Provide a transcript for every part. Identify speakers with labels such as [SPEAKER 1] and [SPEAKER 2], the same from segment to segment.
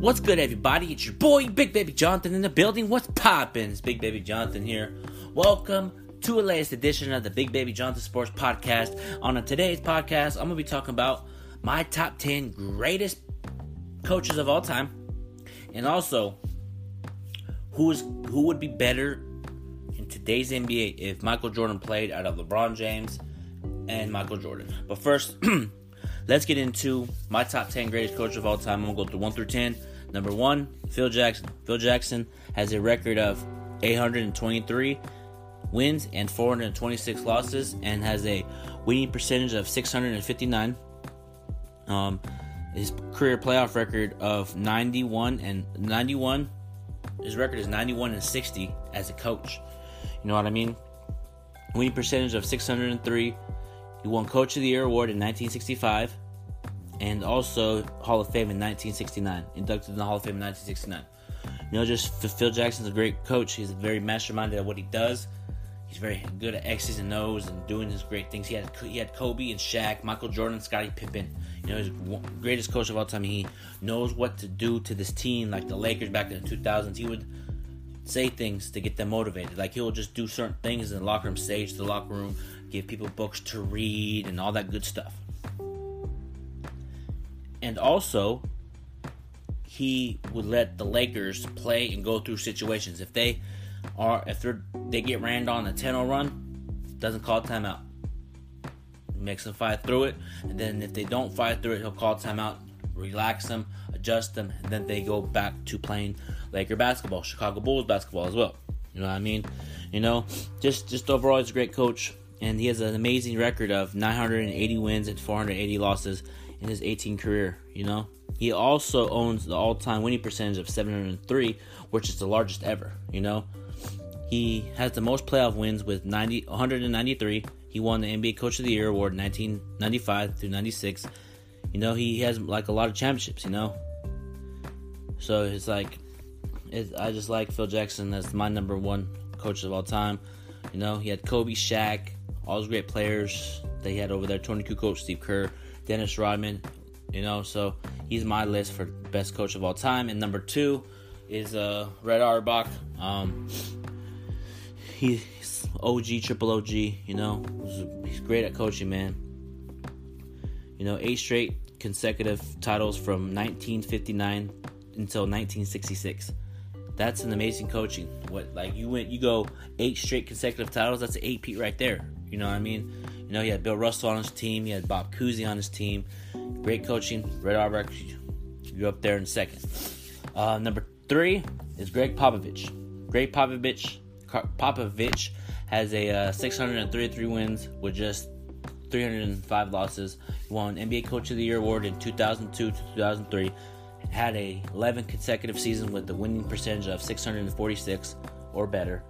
[SPEAKER 1] What's good, everybody? It's your boy, Big Baby Jonathan, in the building. What's poppin'? It's Big Baby Jonathan here. Welcome to the latest edition of the Big Baby Jonathan Sports Podcast. On today's podcast, I'm gonna be talking about my top 10 greatest coaches of all time, and also who is who would be better in today's NBA if Michael Jordan played out of LeBron James and Michael Jordan. But first, let's get into my top 10 greatest coaches of all time. I'm gonna go through 1 through 10. Number one, Phil Jackson. Phil Jackson has a record of 823 wins and 426 losses, and has a winning percentage of 659. Um, his career playoff record of 91 and 91. His record is 91 and 60 as a coach. You know what I mean? Winning percentage of 603. He won Coach of the Year award in 1965 and also Hall of Fame in 1969. Inducted in the Hall of Fame in 1969. You know, just Phil Jackson's a great coach. He's very masterminded at what he does. He's very good at X's and O's and doing his great things. He had he had Kobe and Shaq, Michael Jordan, Scottie Pippen. You know, he's greatest coach of all time. He knows what to do to this team, like the Lakers back in the 2000s. He would say things to get them motivated. Like he'll just do certain things in the locker room, stage the locker room, give people books to read, and all that good stuff and also he would let the Lakers play and go through situations. If they are if they they get ran on a 10-0 run, doesn't call timeout. Makes them fight through it, and then if they don't fight through it, he'll call timeout, relax them, adjust them, and then they go back to playing Laker basketball, Chicago Bulls basketball as well. You know what I mean? You know, just just overall, he's a great coach, and he has an amazing record of 980 wins and 480 losses in his 18 career, you know. He also owns the all-time winning percentage of 703, which is the largest ever, you know. He has the most playoff wins with 90 193. He won the NBA Coach of the Year award 1995 through 96. You know, he has like a lot of championships, you know. So it's like it's, I just like Phil Jackson as my number one coach of all time. You know, he had Kobe, Shaq, all those great players that he had over there. Toni Kukoc, Steve Kerr, Dennis Rodman. You know, so he's my list for best coach of all time. And number two is uh, Red Auerbach. Um, he's OG, triple OG. You know, he's great at coaching, man. You know, eight straight consecutive titles from 1959 until 1966. That's an amazing coaching. What like you went, you go eight straight consecutive titles. That's an eight peat right there. You know what I mean? You know, he had Bill Russell on his team. He had Bob Cousy on his team. Great coaching. Red Auerbach, you're up there in second. Uh, number three is Gregg Popovich. Gregg Popovich, Popovich has a uh, 633 wins with just 305 losses. He won NBA Coach of the Year award in 2002 to 2003. Had a 11 consecutive season with the winning percentage of 646 or better.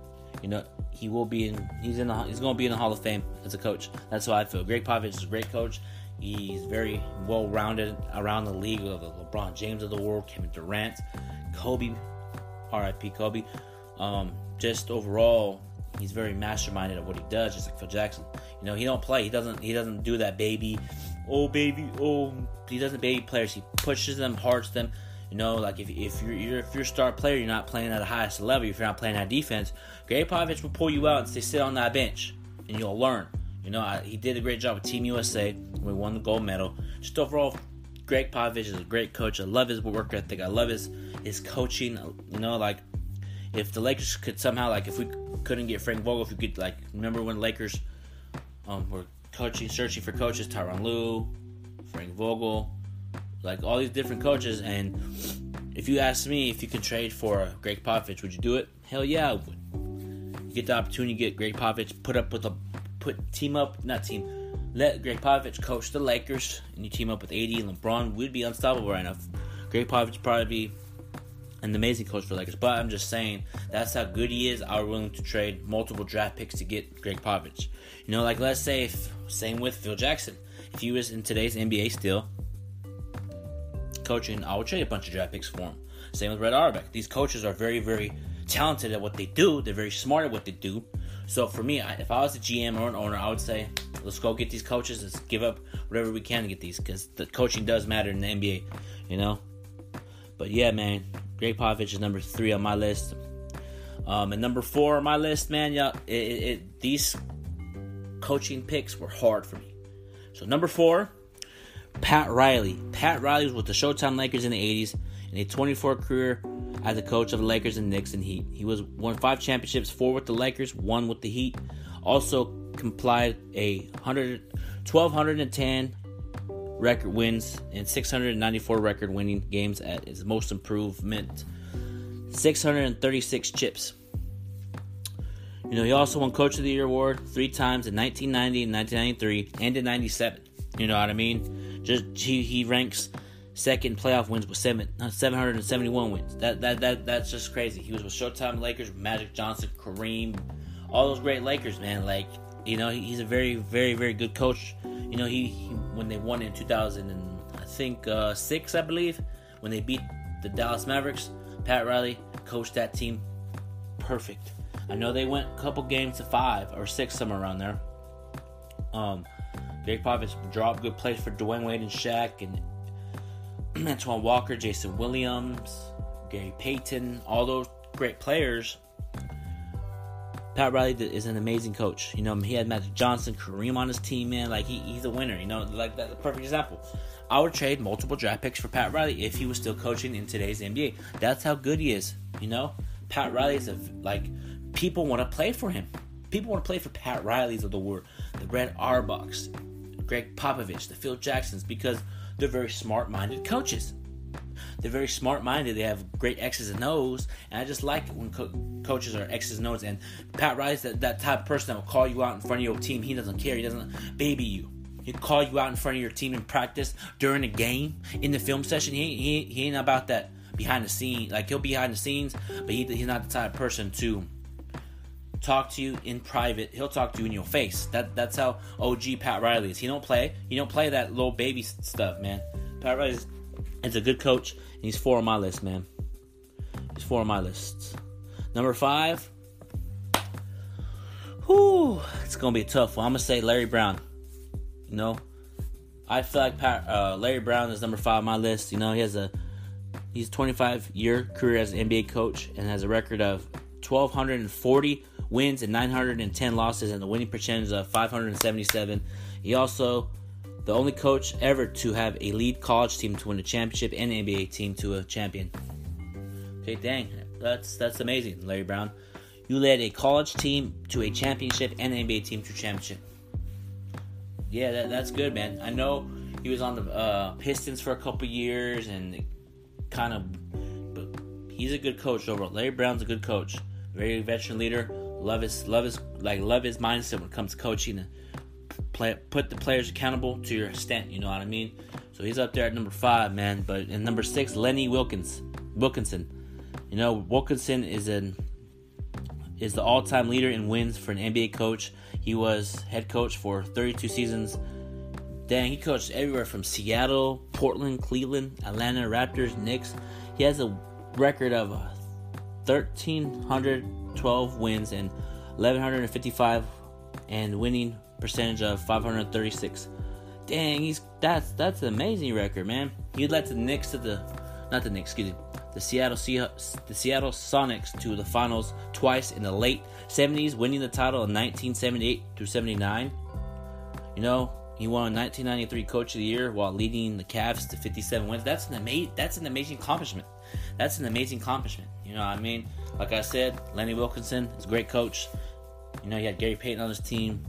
[SPEAKER 1] You know, he will be in. He's in. The, he's going to be in the Hall of Fame as a coach. That's how I feel. Gregg Popovich is a great coach. He's very well rounded around the league of the LeBron James of the world, Kevin Durant, Kobe, R.I.P. Kobe. Um, just overall, he's very masterminded of what he does, just like Phil Jackson. You know, he don't play. He doesn't. He doesn't do that baby. Oh baby. Oh, he doesn't baby players. He pushes them, hearts them. You know, like if, if you're, you're if you're a star player, you're not playing at the highest level. If you're not playing that defense, Gregg Popovich will pull you out and say sit on that bench, and you'll learn. You know, I, he did a great job with Team USA. We won the gold medal. Just overall, Gregg Popovich is a great coach. I love his work ethic. I love his his coaching. You know, like if the Lakers could somehow like if we couldn't get Frank Vogel, if we could like remember when Lakers um, were coaching, searching for coaches, Tyronn Lue, Frank Vogel, like all these different coaches. And if you ask me if you could trade for Gregg Popovich, would you do it? Hell yeah, I would. You get the opportunity to get Gregg Popovich, put up with a put team up, not team. Let Gregg Popovich coach the Lakers, and you team up with AD and LeBron. We'd be unstoppable right now. Gregg Popovich probably be an amazing coach for Lakers. But I'm just saying that's how good he is. I am willing to trade multiple draft picks to get Gregg Popovich. You know, like let's say if same with Phil Jackson. If he was in today's NBA still, coaching, I would trade a bunch of draft picks for him. Same with Red Auerbach. These coaches are very, very talented at what they do. They're very smart at what they do. So for me, if I was a GM or an owner, I would say, let's go get these coaches. Let's give up whatever we can to get these because the coaching does matter in the NBA, you know. But yeah, man, Gregg Popovich is number three on my list. Um, and number four on my list, man, yeah, it, it, it, these coaching picks were hard for me. So number four, Pat Riley. Pat Riley was with the Showtime Lakers in the 80s and a 24 career as a coach of the Lakers and Knicks and Heat. He was won five championships, four with the Lakers, one with the Heat. Also complied a 100, 1210 record wins and 694 record winning games at his most improvement 636 chips you know he also won coach of the year award three times in 1990 and 1993 and in 97 you know what i mean just he, he ranks second playoff wins with seven, uh, 771 wins that, that that that's just crazy he was with showtime lakers magic johnson kareem all those great lakers man like you know he's a very very very good coach you know he, he when they won in 2000 and I think uh, six, I believe, when they beat the Dallas Mavericks. Pat Riley coached that team perfect. I know they went a couple games to five or six, somewhere around there. Um, Gregg Popovich dropped good plays for Dwyane Wade and Shaq and Antoine Walker, Jason Williams, Gary Payton, all those great players Pat Riley is an amazing coach. You know, he had Magic Johnson, Kareem on his team, man. Like he, he's a winner. You know, like that perfect example. I would trade multiple draft picks for Pat Riley if he was still coaching in today's NBA. That's how good he is. You know, Pat Riley is a like people want to play for him. People want to play for Pat Riley's of the world, the Red Auerbachs, Gregg Popovich, the Phil Jacksons, because they're very smart-minded coaches. They're very smart minded. They have great X's and O's, and I just like when co- coaches are X's and O's. And Pat Riley's that, that type of person that will call you out in front of your team. He doesn't care. He doesn't baby you. He'll call you out in front of your team in practice during a game in the film session. He he, he ain't about that behind the scene. Like he'll be behind the scenes, but he, he's not the type of person to talk to you in private. He'll talk to you in your face. That that's how OG Pat Riley is. He don't play. He don't play that little baby stuff, man. Pat Riley is a good coach. And he's four on my list, man. He's four on my list. Number five. Whew, it's gonna be a tough one. I'm gonna say Larry Brown. You know, I feel like Pat, uh, Larry Brown is number five on my list. You know, he has a he's 25 year career as an NBA coach and has a record of 1,240 wins and 910 losses and a winning percentage of 577. He also the only coach ever to have a lead college team to win a championship and an NBA team to a champion. Okay, dang, that's that's amazing, Larry Brown. You led a college team to a championship and an NBA team to championship. Yeah, that, that's good, man. I know he was on the uh, Pistons for a couple years and kind of, but he's a good coach overall. Larry Brown's a good coach, very veteran leader. Love his love his like love his mindset when it comes to coaching play, put the players accountable to your extent. You know what I mean? So he's up there at number five, man. But in number six, Lenny Wilkens, Wilkinson. You know, Wilkinson is an is the all-time leader in wins for an NBA coach. He was head coach for 32 seasons. Dang, he coached everywhere from Seattle, Portland, Cleveland, Atlanta Raptors, Knicks. He has a record of 1,312 wins and 1,155 and winning percentage of 536. Dang, he's that's that's an amazing record, man. He led the Knicks to the not the Knicks, excuse me, the Seattle Seahawks, the Seattle Sonics to the finals twice in the late 70s, winning the title in 1978 through 79. You know, he won 1993 Coach of the Year while leading the Cavs to 57 wins. That's an amazing that's an amazing accomplishment. That's an amazing accomplishment. You know what I mean? Like I said, Lenny Wilkinson is a great coach. You know, he had Gary Payton on his team.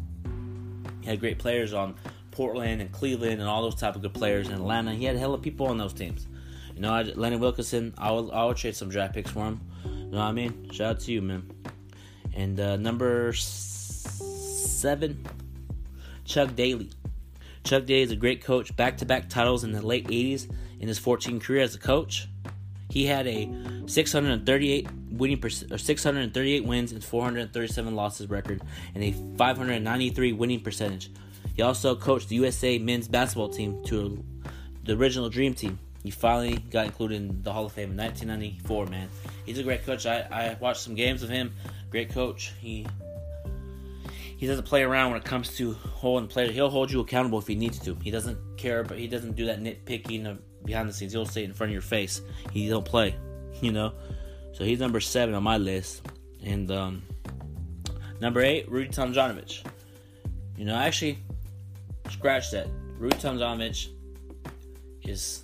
[SPEAKER 1] He had great players on Portland and Cleveland and all those type of good players in Atlanta. He had a hell of people on those teams. You know, I, Lenny Wilkinson, I would, I will trade some draft picks for him. You know what I mean? Shout out to you, man. And uh, number seven, Chuck Daly. Chuck Daly is a great coach, back to back titles in the late 80s in his 14 career as a coach. He had a 638 winning per, or 638 wins and 437 losses record and a 593 winning percentage. He also coached the USA men's basketball team to the original Dream Team. He finally got included in the Hall of Fame in 1994. Man, he's a great coach. I, I watched some games of him. Great coach. He he doesn't play around when it comes to holding players. He'll hold you accountable if he needs to. He doesn't care, but he doesn't do that nitpicking behind the scenes. He'll say it in front of your face. He don't play, you know. So he's number seven on my list, and um, number eight, Rudy Tomjanovich. You know, I actually, scratch that. Rudy Tomjanovich is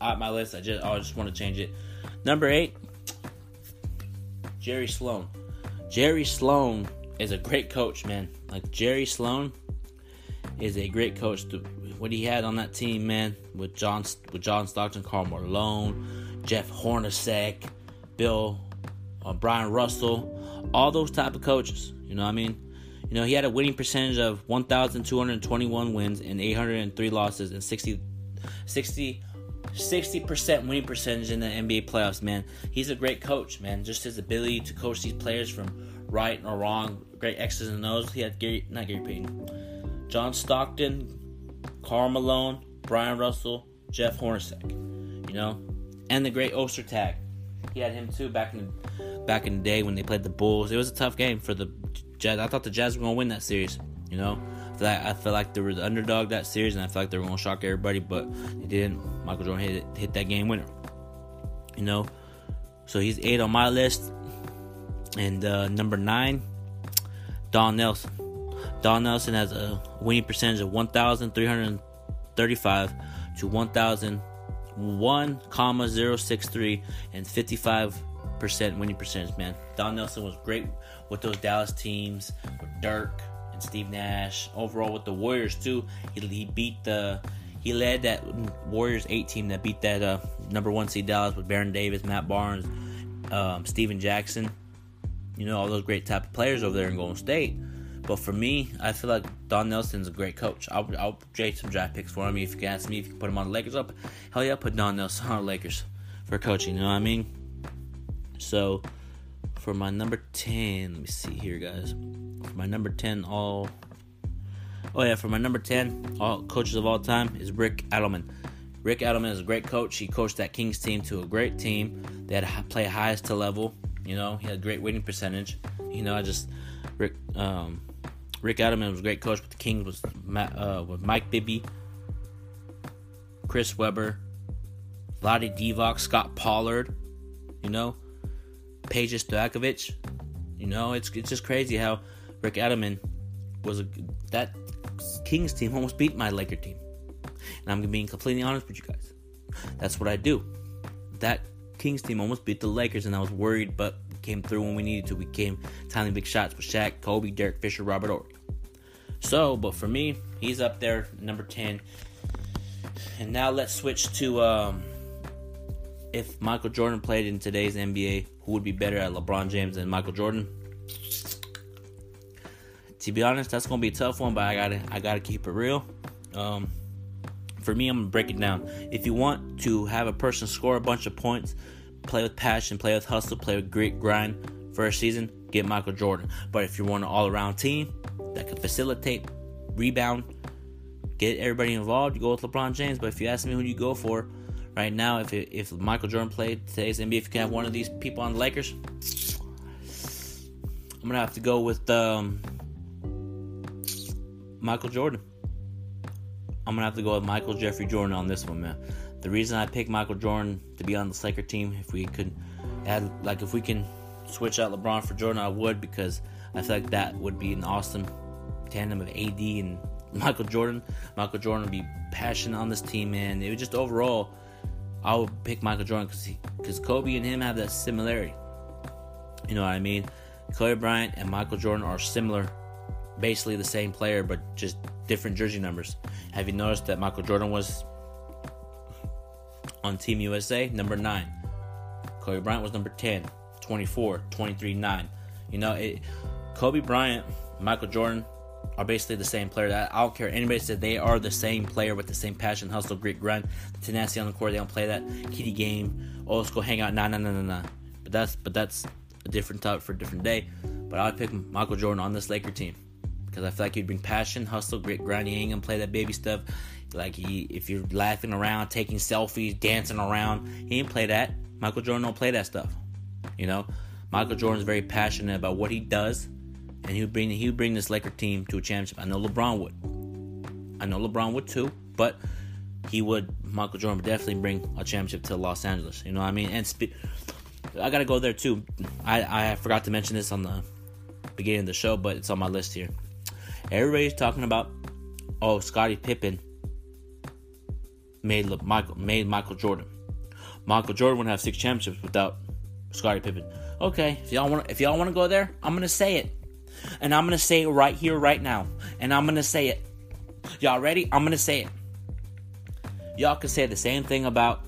[SPEAKER 1] on my list. I just I just want to change it. Number eight, Jerry Sloan. Jerry Sloan is a great coach, man. Like Jerry Sloan is a great coach. What he had on that team, man, with John with John Stockton, Karl Malone, Jeff Hornacek, Bill, uh, Bryon Russell, all those type of coaches. You know what I mean? You know, he had a winning percentage of 1,221 wins and 803 losses and 60, 60 60% winning percentage in the NBA playoffs, man. He's a great coach, man. Just his ability to coach these players from right or wrong, great X's and O's. He had Gary, not Gary Payton, John Stockton, Karl Malone, Bryon Russell, Jeff Hornacek, you know, and the great Ostertag. He had him too back in back in the day when they played the Bulls. It was a tough game for the Jazz. I thought the Jazz were gonna win that series, you know that I feel like they were the underdog that series, and I feel like they were gonna shock everybody, but they didn't. Michael Jordan hit hit that game winner. You know, so he's eight on my list, and uh, number nine, Don Nelson. Don Nelson has a winning percentage of 1,335 to 1,001, comma 063 and 55 percent winning percentage. Man, Don Nelson was great with those Dallas teams with Dirk and Steve Nash. Overall, with the Warriors too, he, he beat the he led that Warriors eight team that beat that uh, number one seed Dallas with Baron Davis, Matt Barnes, um, Stephen Jackson. You know all those great type of players over there in Golden State. But for me, I feel like Don Nelson's a great coach. I'll, I'll trade some draft picks for him. If you can ask me if you can put him on the Lakers, up, hell yeah, put Don Nelson on the Lakers for coaching. You know what I mean? So for my number ten, let me see here, guys. For my number 10, all. Oh, yeah, for my number 10, all coaches of all time is Rick Adelman. Rick Adelman is a great coach. He coached that Kings team to a great team. They had to play highest to level. You know, he had a great winning percentage. You know, I just Rick um, Rick Adelman was a great coach with the Kings was uh, with Mike Bibby, Chris Webber, Vlade Divac, Scott Pollard. You know, Peja Stojakovic. You know, it's it's just crazy how Rick Adelman was a that Kings team almost beat my Laker team. And I'm being completely honest with you guys. That's what I do. That Kings team almost beat the Lakers, and I was worried, but came through when we needed to. We came timely big shots with Shaq, Kobe, Derek Fisher, Robert Horry. So, but for me, he's up there, number 10. And now let's switch to um, if Michael Jordan played in today's NBA, who would be better at LeBron James than Michael Jordan? to be honest, that's gonna be a tough one, but I gotta I gotta keep it real. Um, for me, I'm gonna break it down. If you want to have a person score a bunch of points, play with passion, play with hustle, play with grit, grind a season, get Michael Jordan. But if you want an all-around team that can facilitate, rebound, get everybody involved, you go with LeBron James. But if you ask me who you go for right now, if it, if Michael Jordan played today's NBA, if you can have one of these people on the Lakers, I'm gonna have to go with um, Michael Jordan. I'm gonna have to go with Michael Jeffrey Jordan on this one, man. The reason I picked Michael Jordan to be on the Laker team, if we could add, like, if we can switch out LeBron for Jordan, I would because I feel like that would be an awesome tandem of AD and Michael Jordan. Michael Jordan would be passionate on this team, man. It was just overall, I would pick Michael Jordan because because Kobe and him have that similarity. You know what I mean? Kobe Bryant and Michael Jordan are similar basically the same player, but just different jersey numbers. Have you noticed that Michael Jordan was on Team USA, number 9? Kobe Bryant was number 10, 24, 23, 9. You know, it, Kobe Bryant, Michael Jordan are basically the same player. I don't care anybody said they are the same player with the same passion, hustle, grit, grind, tenacity on the court. They don't play that kitty game. Oh, let's go hang out. Nah, nah, nah, nah, nah. But that's but that's a different topic for a different day. But I'd pick Michael Jordan on this Laker team because I feel like he'd bring passion, hustle, grit, grind. He ain't gonna play that baby stuff. Like he, if you're laughing around, taking selfies, dancing around, he ain't play that. Michael Jordan don't play that stuff. You know, Michael Jordan's very passionate about what he does, and he would bring he would bring this Laker team to a championship. I know LeBron would. I know LeBron would too, but he would Michael Jordan would definitely bring a championship to Los Angeles. You know what I mean? And spe- I gotta go there too. I I forgot to mention this on the beginning of the show, but it's on my list here. Everybody's talking about oh Scottie Pippen made Michael made Michael Jordan. Michael Jordan would have six championships without Scottie Pippen. Okay, if y'all want if y'all want to go there, I'm gonna say it, and I'm gonna say it right here, right now, and I'm gonna say it. Y'all ready? I'm gonna say it. Y'all can say the same thing about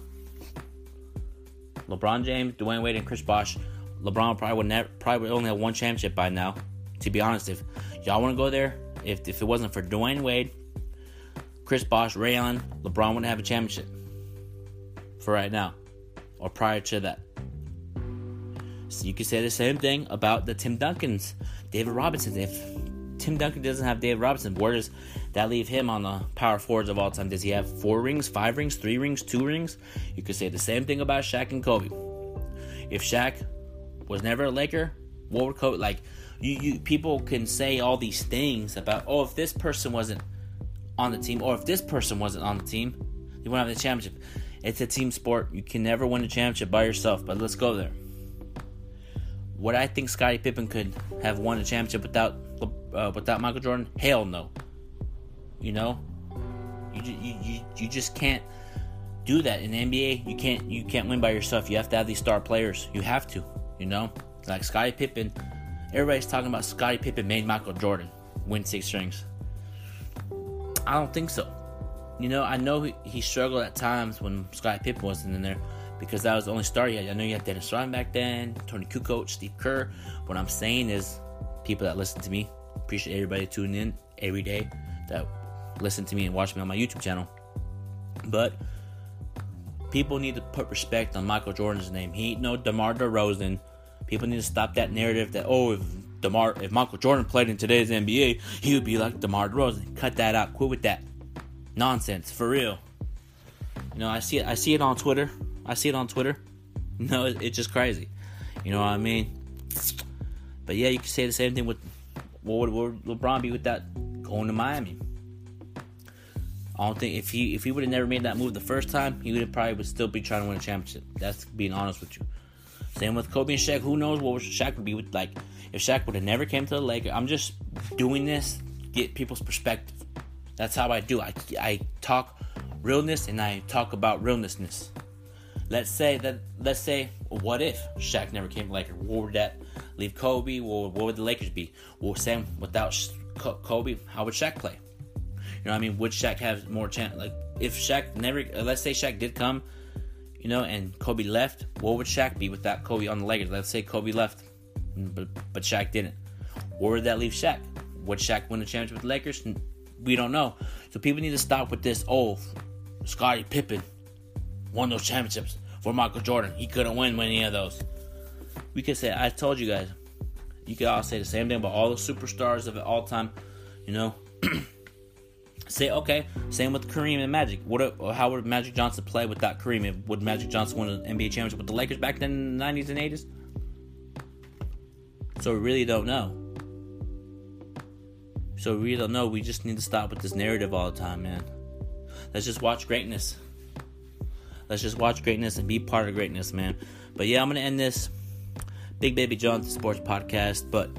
[SPEAKER 1] LeBron James, Dwyane Wade, and Chris Bosh. LeBron probably would never, probably would only have one championship by now. To be honest, if y'all want to go there, if if it wasn't for Dwyane Wade, Chris Bosh, Ray Allen, LeBron wouldn't have a championship for right now, or prior to that. So you could say the same thing about the Tim Duncans, David Robinson. If Tim Duncan doesn't have David Robinson, where does that leave him on the power forwards of all time? Does he have four rings, five rings, three rings, two rings? You could say the same thing about Shaq and Kobe. If Shaq was never a Laker, what would Kobe like? You, you people can say all these things about oh if this person wasn't on the team or if this person wasn't on the team, you wouldn't have the championship. It's a team sport. You can never win a championship by yourself. But let's go there. What I think Scottie Pippen could have won a championship without uh, without Michael Jordan? Hell no. You know, you, you you you just can't do that in NBA. You can't you can't win by yourself. You have to have these star players. You have to. You know, like Scottie Pippen. Everybody's talking about Scottie Pippen made Michael Jordan win six rings. I don't think so. You know, I know he, he struggled at times when Scottie Pippen wasn't in there because that was the only star he had. I know you had Dennis Rodman back then, Toni Kukoc, Steve Kerr. What I'm saying is, people that listen to me, appreciate everybody tuning in every day that listen to me and watch me on my YouTube channel. But people need to put respect on Michael Jordan's name. He ain't no DeMar DeRozan. People need to stop that narrative that oh if DeMar if Michael Jordan played in today's NBA, he would be like DeMar DeRozan. Cut that out. Quit with that nonsense for real. You know, I see it. I see it on Twitter. I see it on Twitter. No, it's just crazy. You know what I mean? But yeah, you can say the same thing with what would LeBron be with that going to Miami? I don't think if he if he would have never made that move the first time, he would have probably would still be trying to win a championship. That's being honest with you. Same with Kobe and Shaq. Who knows what Shaq would be with like if Shaq would have never came to the Lakers. I'm just doing this get people's perspective. That's how I do. I I talk realness and I talk about realnessness. Let's say that let's say what if Shaq never came to the Lakers? What would that leave Kobe? What, what would the Lakers be? Well, Sam without Kobe, how would Shaq play? You know, what I mean, would Shaq have more chance? Like, if Shaq never, let's say Shaq did come, you know, and Kobe left, what would Shaq be without Kobe on the Lakers? Let's say Kobe left, but but Shaq didn't. Where would that leave Shaq? Would Shaq win the championship with the Lakers? We don't know. So people need to stop with this. Oh, Scottie Pippen won those championships for Michael Jordan. He couldn't win any of those. We could say, I told you guys, you could all say the same thing about all the superstars of all time. You know, say okay. Same with Kareem and Magic. What? How would Magic Johnson play without Kareem? Would Magic Johnson win an NBA championship with the Lakers back then in the '90s and '80s? So we really don't know. So we really don't know. We just need to stop with this narrative all the time, man. Let's just watch greatness. Let's just watch greatness and be part of greatness, man. But yeah, I'm gonna end this Big Baby John Sports Podcast. But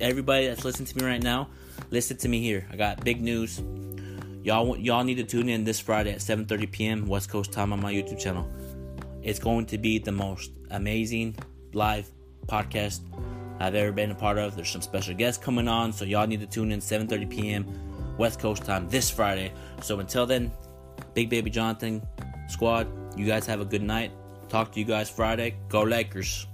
[SPEAKER 1] everybody that's listening to me right now, listen to me here. I got big news. Y'all, y'all need to tune in this Friday at 7:30 p.m. West Coast time on my YouTube channel. It's going to be the most amazing live podcast I've ever been a part of. There's some special guests coming on, so y'all need to tune in 7:30 p.m. West Coast time this Friday. So until then, Big Baby Jonathan Squad, you guys have a good night. Talk to you guys Friday. Go Lakers.